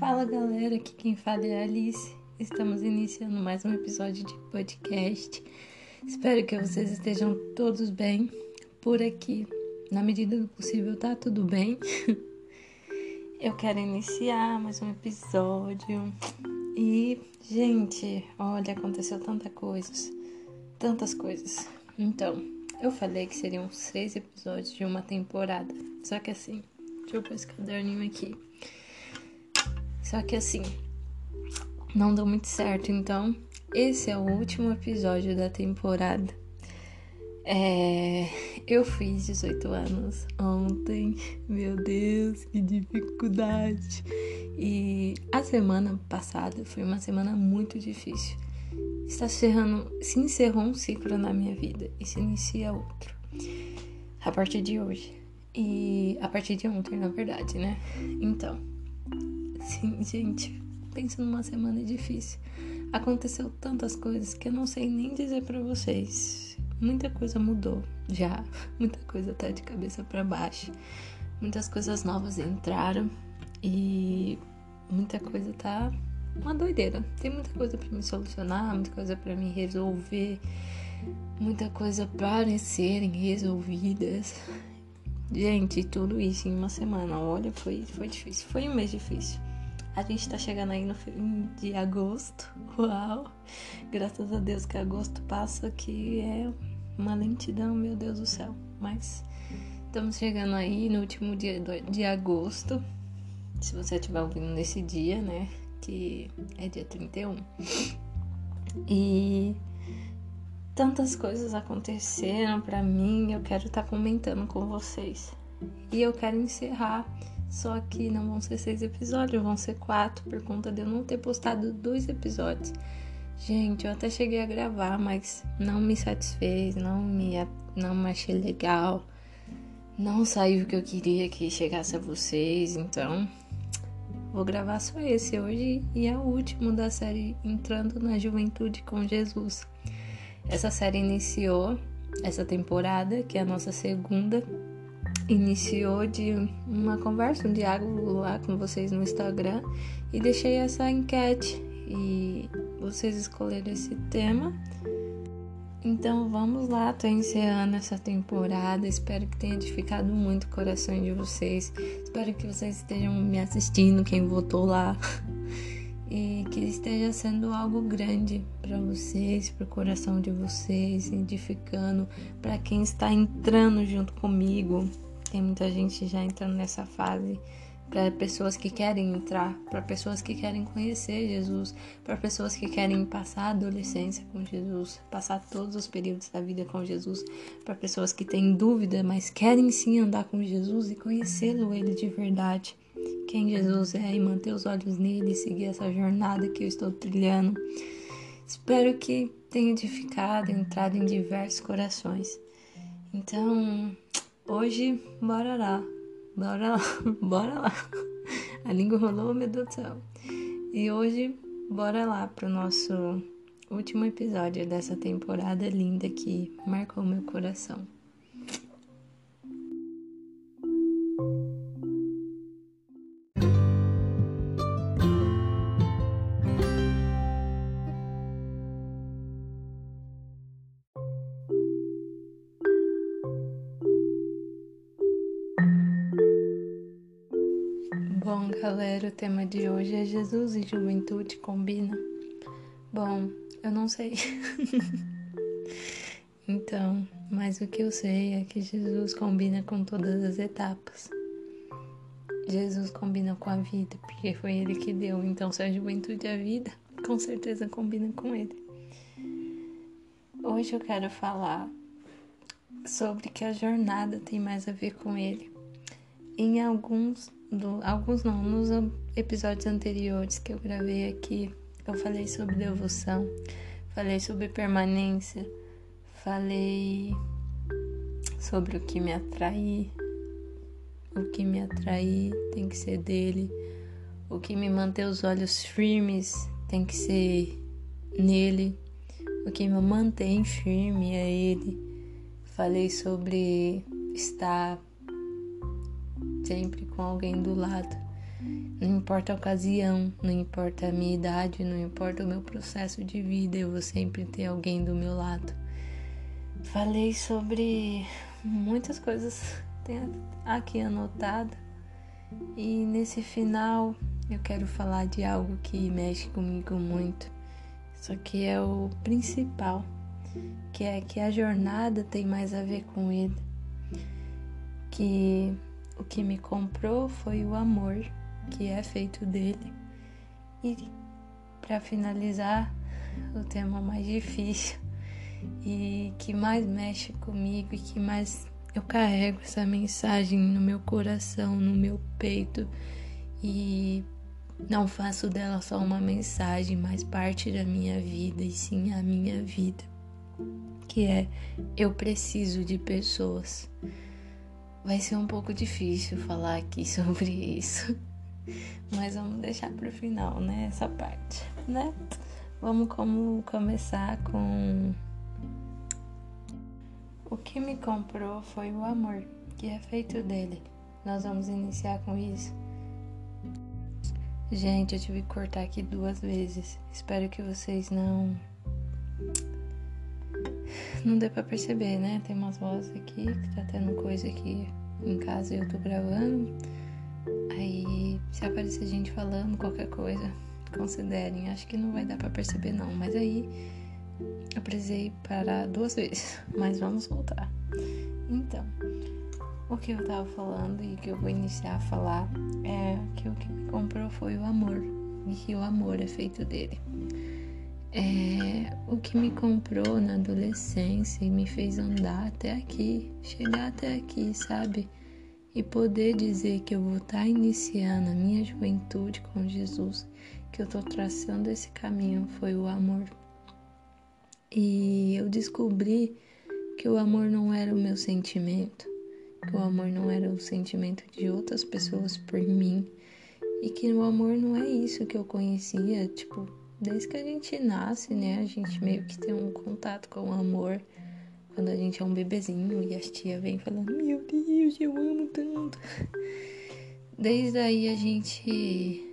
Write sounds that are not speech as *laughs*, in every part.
Fala galera, aqui quem fala é a Alice. Estamos iniciando mais um episódio de podcast. Espero que vocês estejam todos bem por aqui. Na medida do possível, tá tudo bem. *laughs* Eu quero iniciar mais um episódio. E, gente, olha, aconteceu tanta coisas. Tantas coisas. Então, eu falei que seriam seis episódios de uma temporada. Só que assim, deixa eu pôr esse caderninho aqui. Só que assim, não deu muito certo. Então, esse é o último episódio da temporada. É, eu fiz 18 anos ontem. Meu Deus, que dificuldade. E a semana passada foi uma semana muito difícil. Está se, encerrando, se encerrou um ciclo na minha vida e se inicia outro. A partir de hoje. E a partir de ontem, na verdade, né? Então, Sim, gente, pensa numa semana difícil. Aconteceu tantas coisas que eu não sei nem dizer para vocês. Muita coisa mudou já, *laughs* muita coisa tá de cabeça para baixo. Muitas coisas novas entraram e muita coisa tá uma doideira. Tem muita coisa para me solucionar, muita coisa para me resolver, muita coisa para serem resolvidas. Gente, tudo isso em uma semana. Olha, foi, foi difícil. Foi um mês difícil. A gente tá chegando aí no fim de agosto. Uau! Graças a Deus que agosto passa, que é uma lentidão, meu Deus do céu. Mas estamos chegando aí no último dia de agosto. Se você estiver ouvindo nesse dia, né? Que é dia 31. E tantas coisas aconteceram para mim, eu quero estar tá comentando com vocês. E eu quero encerrar só que não vão ser seis episódios, vão ser quatro, por conta de eu não ter postado dois episódios. Gente, eu até cheguei a gravar, mas não me satisfez, não me, não me achei legal. Não saiu o que eu queria que chegasse a vocês, então vou gravar só esse hoje e é o último da série Entrando na Juventude com Jesus. Essa série iniciou essa temporada, que é a nossa segunda iniciou de uma conversa, um diálogo lá com vocês no Instagram e deixei essa enquete e vocês escolheram esse tema. Então vamos lá, tô encerrando essa temporada. Espero que tenha edificado muito o coração de vocês. Espero que vocês estejam me assistindo, quem votou lá. *laughs* E que esteja sendo algo grande para vocês, para o coração de vocês, edificando para quem está entrando junto comigo tem muita gente já entrando nessa fase para pessoas que querem entrar, para pessoas que querem conhecer Jesus, para pessoas que querem passar a adolescência com Jesus, passar todos os períodos da vida com Jesus, para pessoas que têm dúvida, mas querem sim andar com Jesus e conhecê-lo ele de verdade. Quem Jesus é e manter os olhos nele e seguir essa jornada que eu estou trilhando. Espero que tenha edificado, entrado em diversos corações. Então, Hoje, bora lá. Bora lá. *laughs* Bora lá. A língua rolou, meu Deus do céu. E hoje, bora lá pro nosso último episódio dessa temporada linda que marcou meu coração. Galera, o tema de hoje é Jesus e juventude combina? Bom, eu não sei. *laughs* então, mas o que eu sei é que Jesus combina com todas as etapas. Jesus combina com a vida, porque foi ele que deu. Então, se a juventude é a vida, com certeza combina com ele. Hoje eu quero falar sobre que a jornada tem mais a ver com ele. Em alguns do, alguns não, nos episódios anteriores que eu gravei aqui, eu falei sobre devoção, falei sobre permanência, falei sobre o que me atrair, o que me atrair tem que ser dele, o que me manter os olhos firmes tem que ser nele, o que me mantém firme é ele. Falei sobre estar sempre com alguém do lado. Não importa a ocasião, não importa a minha idade, não importa o meu processo de vida, eu vou sempre ter alguém do meu lado. Falei sobre muitas coisas aqui anotado e nesse final eu quero falar de algo que mexe comigo muito. Isso aqui é o principal, que é que a jornada tem mais a ver com ele. Que o que me comprou foi o amor que é feito dele. E para finalizar, o tema mais difícil e que mais mexe comigo e que mais eu carrego essa mensagem no meu coração, no meu peito e não faço dela só uma mensagem, mas parte da minha vida e sim a minha vida, que é eu preciso de pessoas. Vai ser um pouco difícil falar aqui *laughs* sobre isso, mas vamos deixar para o final, né? Essa parte, né? Vamos como começar com o que me comprou foi o amor que é feito dele. Nós vamos iniciar com isso. Gente, eu tive que cortar aqui duas vezes. Espero que vocês não. Não dê pra perceber, né? Tem umas vozes aqui que tá tendo coisa aqui em casa e eu tô gravando. Aí, se aparecer gente falando qualquer coisa, considerem. Acho que não vai dar pra perceber, não. Mas aí eu precisei parar duas *laughs* vezes, mas vamos voltar. Então, o que eu tava falando e que eu vou iniciar a falar é que o que me comprou foi o amor e que o amor é feito dele. É, o que me comprou na adolescência e me fez andar até aqui, chegar até aqui, sabe? E poder dizer que eu vou estar tá iniciando a minha juventude com Jesus, que eu tô traçando esse caminho, foi o amor e eu descobri que o amor não era o meu sentimento, que o amor não era o sentimento de outras pessoas por mim, e que o amor não é isso que eu conhecia, tipo, desde que a gente nasce, né? A gente meio que tem um contato com o amor quando a gente é um bebezinho e as tia vem falando: "Meu Deus, eu amo tanto". Desde aí a gente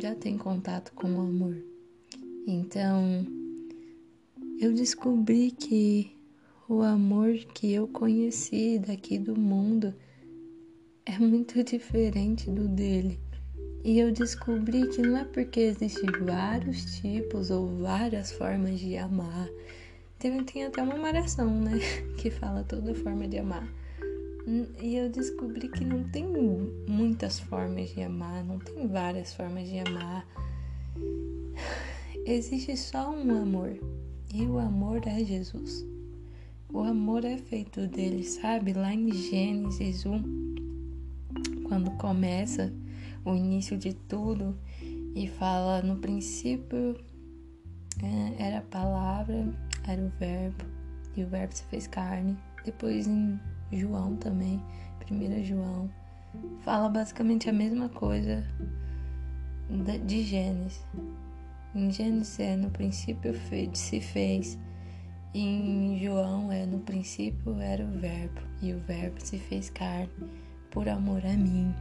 já tem contato com o amor. Então, eu descobri que o amor que eu conheci daqui do mundo é muito diferente do dele. E eu descobri que não é porque existem vários tipos ou várias formas de amar. Tem, tem até uma malhação, né? *laughs* Que fala toda forma de amar. E eu descobri que não tem muitas formas de amar, não tem várias formas de amar. *sighs* Existe só um amor. E o amor é Jesus. O amor é feito dele, sabe? Lá em Gênesis 1, quando começa o início de tudo e fala no princípio é, era a palavra, era o verbo, e o verbo se fez carne. Depois em João também, 1 João, fala basicamente a mesma coisa de Gênesis. Em Gênesis é no princípio se fez. Em João é no princípio era o verbo. E o verbo se fez carne por amor a mim.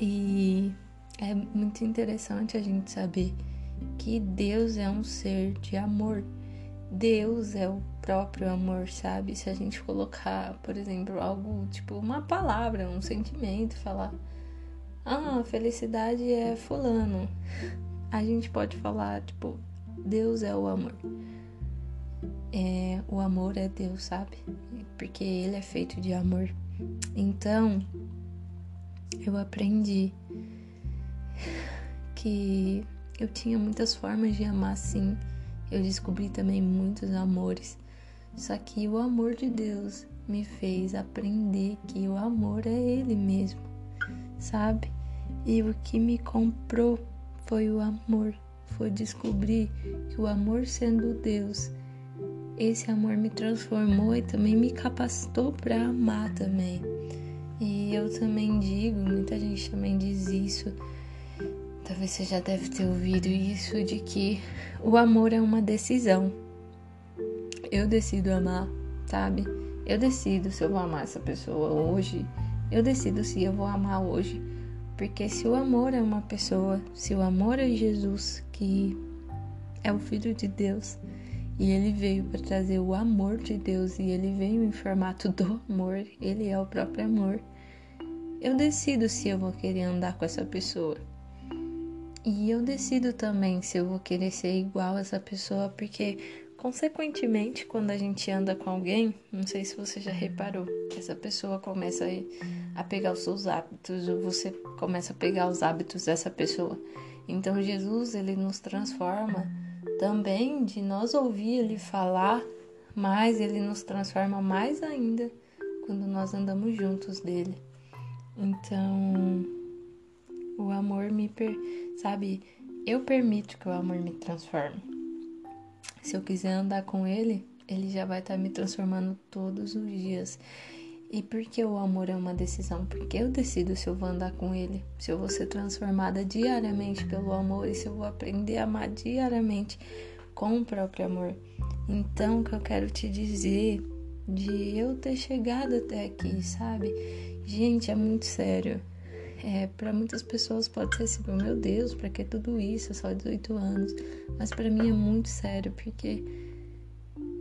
E é muito interessante a gente saber que Deus é um ser de amor. Deus é o próprio amor, sabe? Se a gente colocar, por exemplo, algo tipo uma palavra, um sentimento, falar: "Ah, felicidade é fulano" a gente pode falar, tipo, Deus é o amor. É, o amor é Deus, sabe? Porque ele é feito de amor. Então, eu aprendi que eu tinha muitas formas de amar sim. Eu descobri também muitos amores. Só que o amor de Deus me fez aprender que o amor é Ele mesmo, sabe? E o que me comprou foi o amor, foi descobrir que o amor sendo Deus, esse amor me transformou e também me capacitou para amar também. E eu também digo, muita gente também diz isso, talvez você já deve ter ouvido isso, de que o amor é uma decisão. Eu decido amar, sabe? Eu decido se eu vou amar essa pessoa hoje. Eu decido se eu vou amar hoje Porque se o amor é uma pessoa, se o amor é Jesus, que é o Filho de Deus, e ele veio para trazer o amor de Deus, e ele veio em formato do amor, ele é o próprio amor. Eu decido se eu vou querer andar com essa pessoa. E eu decido também se eu vou querer ser igual a essa pessoa, porque consequentemente, quando a gente anda com alguém, não sei se você já reparou, essa pessoa começa a pegar os seus hábitos, ou você começa a pegar os hábitos dessa pessoa. Então Jesus, ele nos transforma também de nós ouvir ele falar, mas ele nos transforma mais ainda quando nós andamos juntos dele. Então, o amor me, per... sabe, eu permito que o amor me transforme. Se eu quiser andar com ele, ele já vai estar tá me transformando todos os dias. E por que o amor é uma decisão? Porque eu decido se eu vou andar com ele, se eu vou ser transformada diariamente pelo amor e se eu vou aprender a amar diariamente com o próprio amor. Então, o que eu quero te dizer de eu ter chegado até aqui, sabe? Gente, é muito sério. É, para muitas pessoas pode ser assim, meu Deus, para que tudo isso? Só 18 anos. Mas para mim é muito sério, porque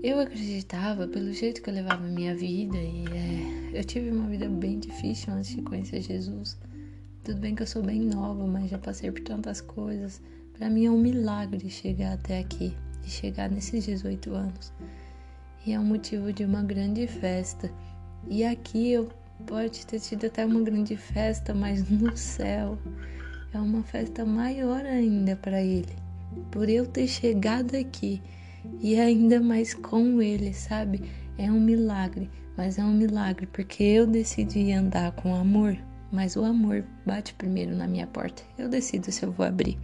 eu acreditava pelo jeito que eu levava a minha vida e é, eu tive uma vida bem difícil antes de conhecer Jesus. Tudo bem que eu sou bem nova, mas já passei por tantas coisas. Para mim é um milagre chegar até aqui e chegar nesses 18 anos. E é um motivo de uma grande festa. E aqui eu Pode ter tido até uma grande festa, mas no céu é uma festa maior ainda para ele. Por eu ter chegado aqui e ainda mais com ele, sabe? É um milagre, mas é um milagre porque eu decidi andar com amor, mas o amor bate primeiro na minha porta. Eu decido se eu vou abrir.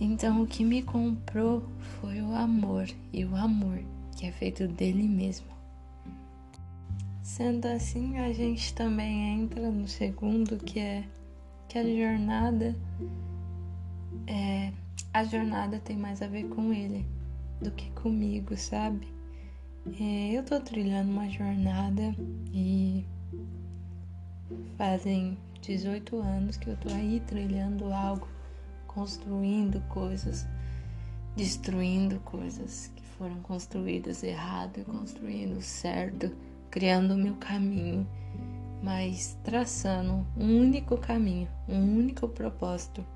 Então o que me comprou foi o amor e o amor que é feito dele mesmo. Sendo assim, a gente também entra no segundo, que é que a jornada é a jornada tem mais a ver com ele do que comigo, sabe? É, eu tô trilhando uma jornada e fazem 18 anos que eu tô aí trilhando algo, construindo coisas, destruindo coisas que foram construídas errado e construindo certo criando o meu caminho, mas traçando um único caminho, um único propósito,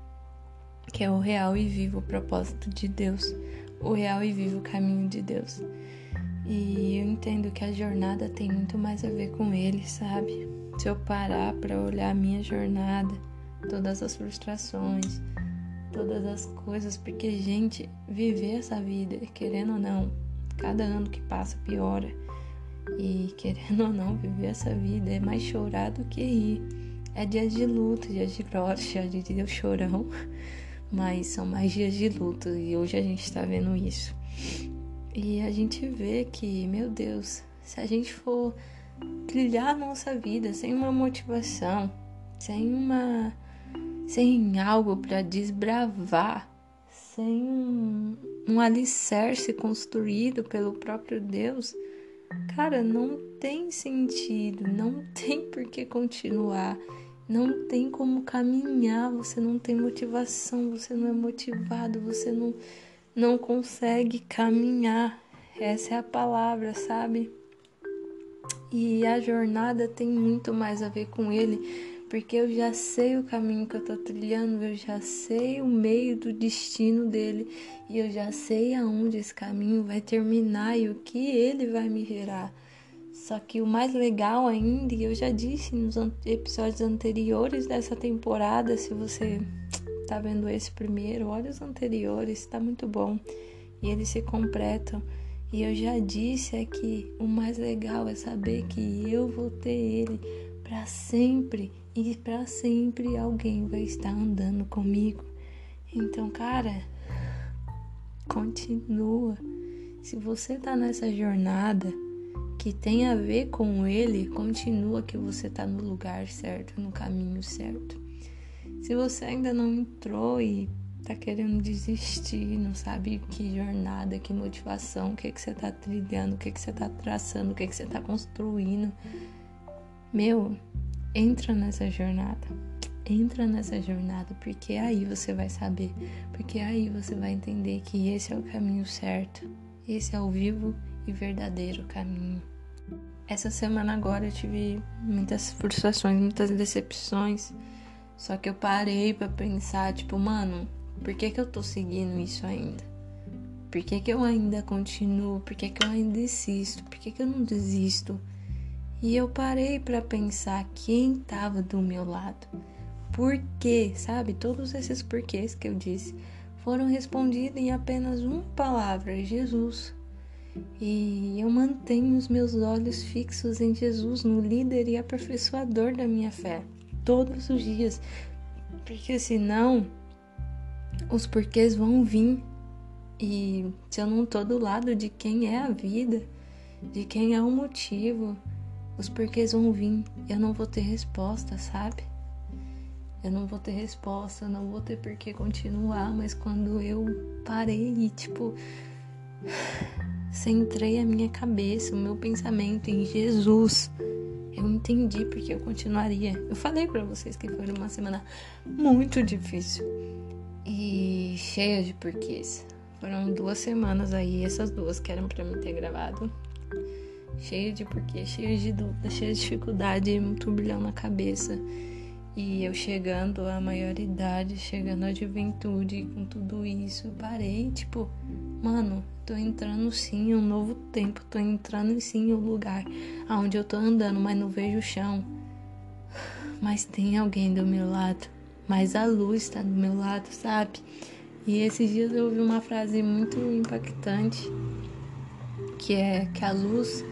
que é o real e vivo propósito de Deus, o real e vivo caminho de Deus. E eu entendo que a jornada tem muito mais a ver com Ele, sabe? Se eu parar para olhar a minha jornada, todas as frustrações, todas as coisas, porque, gente, viver essa vida, querendo ou não, cada ano que passa piora. E querendo ou não, viver essa vida é mais chorar do que rir. É dias de luto, dias de glória, dias de Deus chorão, *laughs* mas são mais dias de luto e hoje a gente está vendo isso. E a gente vê que, meu Deus, se a gente for trilhar a nossa vida sem uma motivação, sem uma sem algo para desbravar, sem um, um alicerce construído pelo próprio Deus, Cara, não tem sentido, não *laughs* tem por que continuar, não tem como caminhar, você não tem motivação, você não é motivado, você não, não consegue caminhar. Essa é a palavra, sabe? E a jornada tem muito mais a ver com ele, porque eu já sei o caminho que eu tô trilhando, eu já sei o meio do destino dele e eu já sei aonde esse caminho vai terminar e o que ele vai me gerar. Só que o mais legal ainda, e eu já disse nos episódios anteriores dessa temporada, se você tá vendo esse primeiro, olha os anteriores, tá muito bom. E eles se completam. E eu já disse aqui, o mais legal é saber que eu vou ter ele para sempre e para sempre alguém vai estar andando comigo. Então, cara, continua. Se você tá nessa jornada que tem a ver com ele, continua que você tá no lugar certo, no caminho certo. Se você ainda não entrou e tá querendo desistir, não sabe que jornada, que motivação, o que que você tá trilhando, o que que você tá traçando, o que que você tá construindo, meu, entra nessa jornada. entra nessa jornada, porque aí você vai saber, porque aí você vai entender que esse é o caminho certo, esse é o vivo e verdadeiro caminho. Essa semana agora eu tive muitas frustrações, muitas decepções. Só que eu parei para pensar, tipo, mano, por que que eu tô seguindo isso ainda? Por que que eu ainda continuo? Por que que eu ainda insisto? Por que que eu não desisto? E eu parei para pensar quem tava do meu lado. Por quê? Sabe? Todos esses porquês que eu disse foram respondidos em apenas uma palavra: Jesus. E eu mantenho os meus olhos fixos em Jesus, no líder e aperfeiçoador da minha fé, todos os dias, porque senão os porquês vão vir. E se eu não tô do lado de quem é a vida, de quem é o motivo, os porquês vão vir. Eu não vou ter resposta, sabe? Eu não vou ter resposta, não vou ter por que continuar, mas quando eu parei e, tipo, centrei a minha cabeça, o meu pensamento em Jesus, eu entendi porque eu continuaria. Eu falei para vocês que foi uma semana muito difícil e cheia de porquês. Foram duas semanas aí, essas duas que eram para mim ter gravado. Cheio de porquê, cheio de dúvida, cheio de dificuldade, um turbilhão na cabeça. E eu chegando à maioridade, chegando à juventude, com tudo isso, parei, tipo, mano, tô entrando sim em um novo tempo, tô entrando sim em um lugar aonde eu tô andando, mas não vejo o chão. Mas tem alguém do meu lado, mas a luz tá do meu lado, sabe? E esses dias eu ouvi uma frase muito impactante, que é que a luz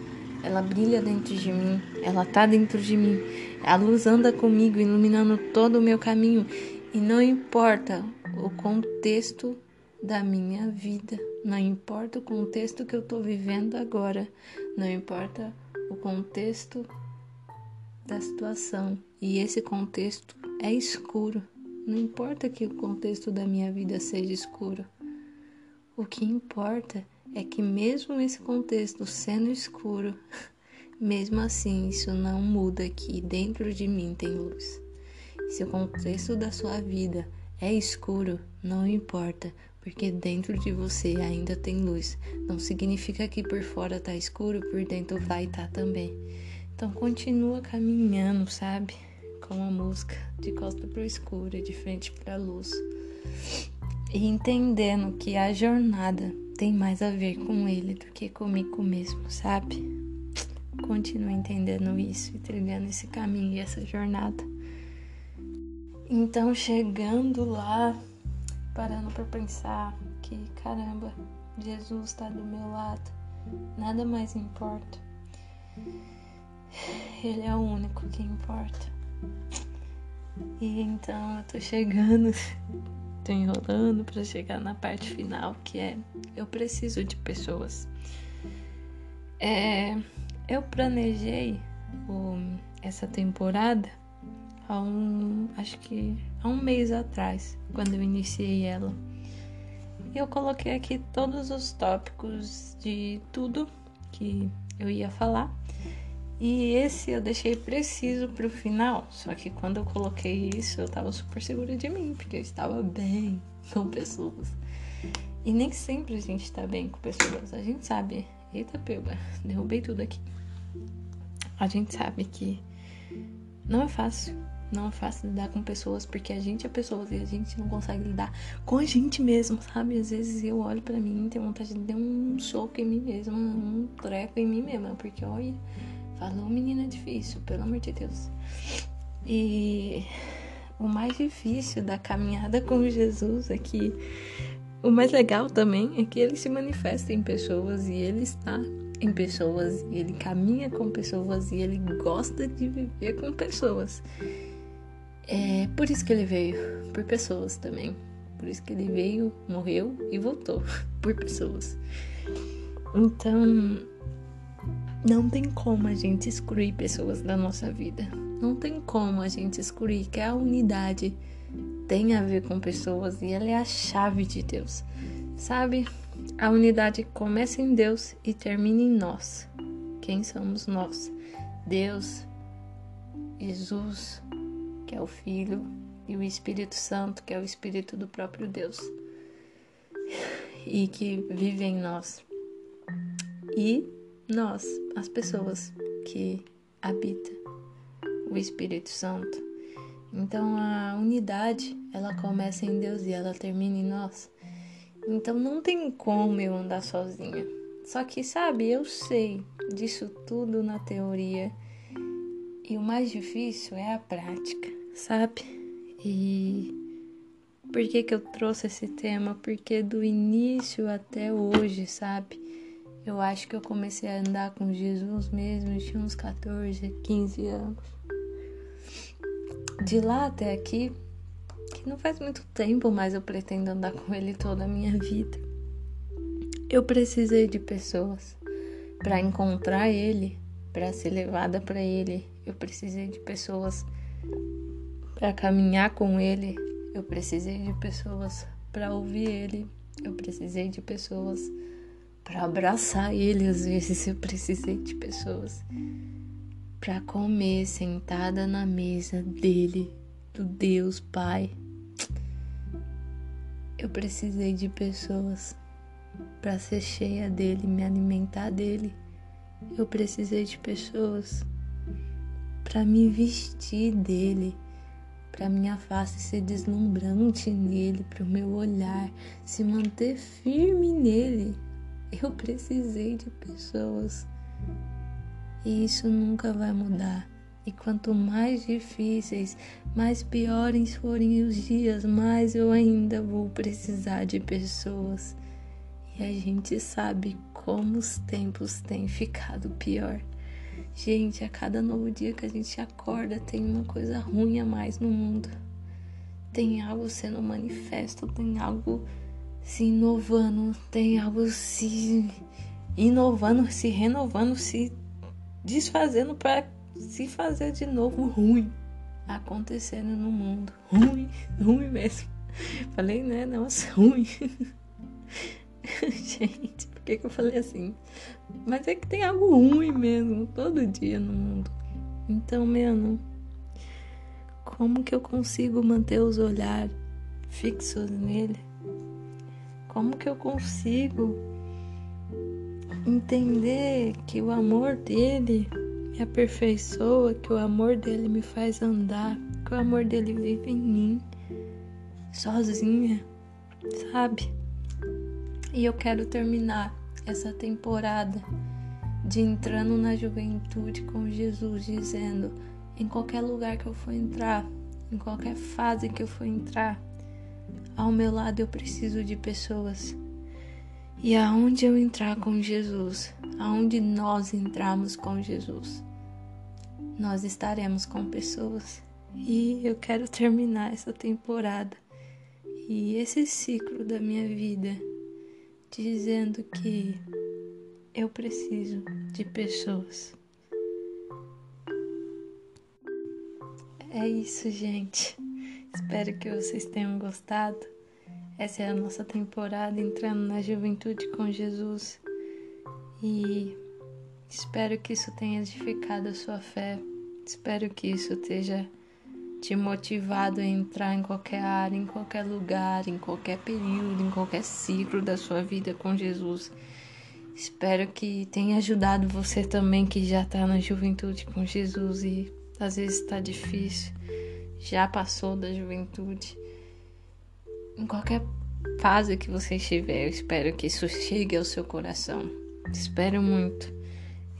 ela brilha dentro de mim, ela tá dentro de mim. A luz anda comigo, iluminando todo o meu caminho, e não importa o contexto da minha vida, não importa o contexto que eu tô vivendo agora, não importa o contexto da situação, e esse contexto é escuro. Não importa que o contexto da minha vida seja escuro. O que importa é é que, mesmo esse contexto sendo escuro, *laughs* mesmo assim isso não muda que dentro de mim tem luz. Se o contexto da sua vida é escuro, não importa, porque dentro de você ainda tem luz. Não significa que por fora tá escuro, por dentro vai estar tá também. Então continua caminhando, sabe? Com a música de costa pro escuro de frente para a luz. E entendendo que a jornada tem mais a ver com ele do que comigo mesmo, sabe? Continuo entendendo isso e trilhando esse caminho e essa jornada. Então, chegando lá, parando para pensar que, caramba, Jesus está do meu lado, nada mais importa. Ele é o único que importa. E então eu tô chegando tô enrolando para chegar na parte final, que é eu preciso de pessoas. É, eu planejei o, essa temporada há um, acho que há um mês atrás, quando eu iniciei ela. Eu coloquei aqui todos os tópicos de tudo que eu ia falar e esse eu deixei preciso pro final. Só que quando eu coloquei isso, eu tava super segura de mim, porque eu estava bem com pessoas. E nem sempre a gente tá bem com pessoas. A gente sabe. Eita, peba, derrubei tudo aqui. A gente sabe que não é fácil. Não é fácil lidar com pessoas porque a gente é pessoas e a gente não consegue lidar com a gente mesmo, sabe? Às vezes eu olho para mim e tenho vontade de dar um soco em mim mesma, um treco em mim mesma, porque olha Falou, menina difícil, pelo amor de Deus. E o mais difícil da caminhada com Jesus é que o mais legal também é que ele se manifesta em pessoas e ele está em pessoas e ele caminha com pessoas e ele gosta de viver com pessoas. É por isso que ele veio, por pessoas também. Por isso que ele veio, morreu e voltou *laughs* por pessoas. Então, não tem como a gente excluir pessoas da nossa vida. Não tem como a gente excluir que a unidade tem a ver com pessoas e ela é a chave de Deus. Sabe? A unidade começa em Deus e termina em nós. Quem somos nós? Deus, Jesus, que é o Filho, e o Espírito Santo, que é o Espírito do próprio Deus, e que vive em nós. E nós, as pessoas que habitam o Espírito Santo. Então a unidade, ela começa em Deus e ela termina em nós. Então não tem como eu andar sozinha. Só que, sabe, eu sei disso tudo na teoria. E o mais difícil é a prática, sabe? E por que, que eu trouxe esse tema? Porque do início até hoje, sabe? Eu acho que eu comecei a andar com Jesus mesmo, eu tinha uns 14, 15 anos. De lá até aqui, que não faz muito tempo, mas eu pretendo andar com ele toda a minha vida. Eu precisei de pessoas para encontrar ele, para ser levada para ele. Eu precisei de pessoas para caminhar com ele. Eu precisei de pessoas para ouvir ele. Eu precisei de pessoas para abraçar ele. Às vezes eu precisei de pessoas para comer sentada na mesa dele, do Deus Pai. Eu precisei de pessoas para ser cheia dele, me alimentar dele. Eu precisei de pessoas para me vestir dele, para minha face ser deslumbrante nele, para o meu olhar se manter firme nele. Eu precisei de pessoas. E isso nunca vai mudar. E quanto mais difíceis, mais piores forem os dias, mais eu ainda vou precisar de pessoas. E a gente sabe como os tempos têm ficado pior. Gente, a cada novo dia que a gente acorda, tem uma coisa ruim a mais no mundo. Tem algo sendo manifesto, tem algo se inovando, tem algo se inovando, se renovando, se desfazendo para se fazer de novo ruim acontecendo no mundo. Ruim, ruim mesmo. Falei, né? Nossa, ruim. *laughs* Gente, por que, que eu falei assim? Mas é que tem algo ruim mesmo, todo dia no mundo. Então, mano, como que eu consigo manter os olhares fixos nele? Como que eu consigo entender que o amor dele me aperfeiçoa, que o amor dele me faz andar, que o amor dele vive em mim, sozinha, sabe? E eu quero terminar essa temporada de entrando na juventude com Jesus, dizendo: em qualquer lugar que eu for entrar, em qualquer fase que eu for entrar, ao meu lado eu preciso de pessoas. E aonde eu entrar com Jesus, aonde nós entramos com Jesus, nós estaremos com pessoas. E eu quero terminar essa temporada e esse ciclo da minha vida dizendo que eu preciso de pessoas. É isso, gente. Espero que vocês tenham gostado. Essa é a nossa temporada entrando na juventude com Jesus. E Espero que isso tenha edificado a sua fé. Espero que isso esteja te motivado a entrar em qualquer área, em qualquer lugar, em qualquer período, em qualquer ciclo da sua vida com Jesus. Espero que tenha ajudado você também que já está na juventude com Jesus e às vezes está difícil, já passou da juventude. Em qualquer fase que você estiver, eu espero que isso chegue ao seu coração. Espero muito.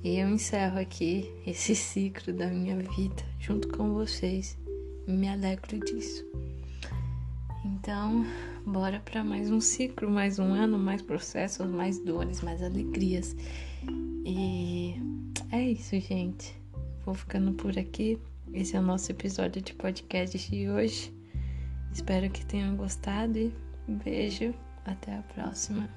E eu encerro aqui esse ciclo da minha vida junto com vocês. Me alegro disso. Então, bora para mais um ciclo, mais um ano, mais processos, mais dores, mais alegrias. E é isso, gente. Vou ficando por aqui. Esse é o nosso episódio de podcast de hoje. Espero que tenham gostado e beijo. Até a próxima.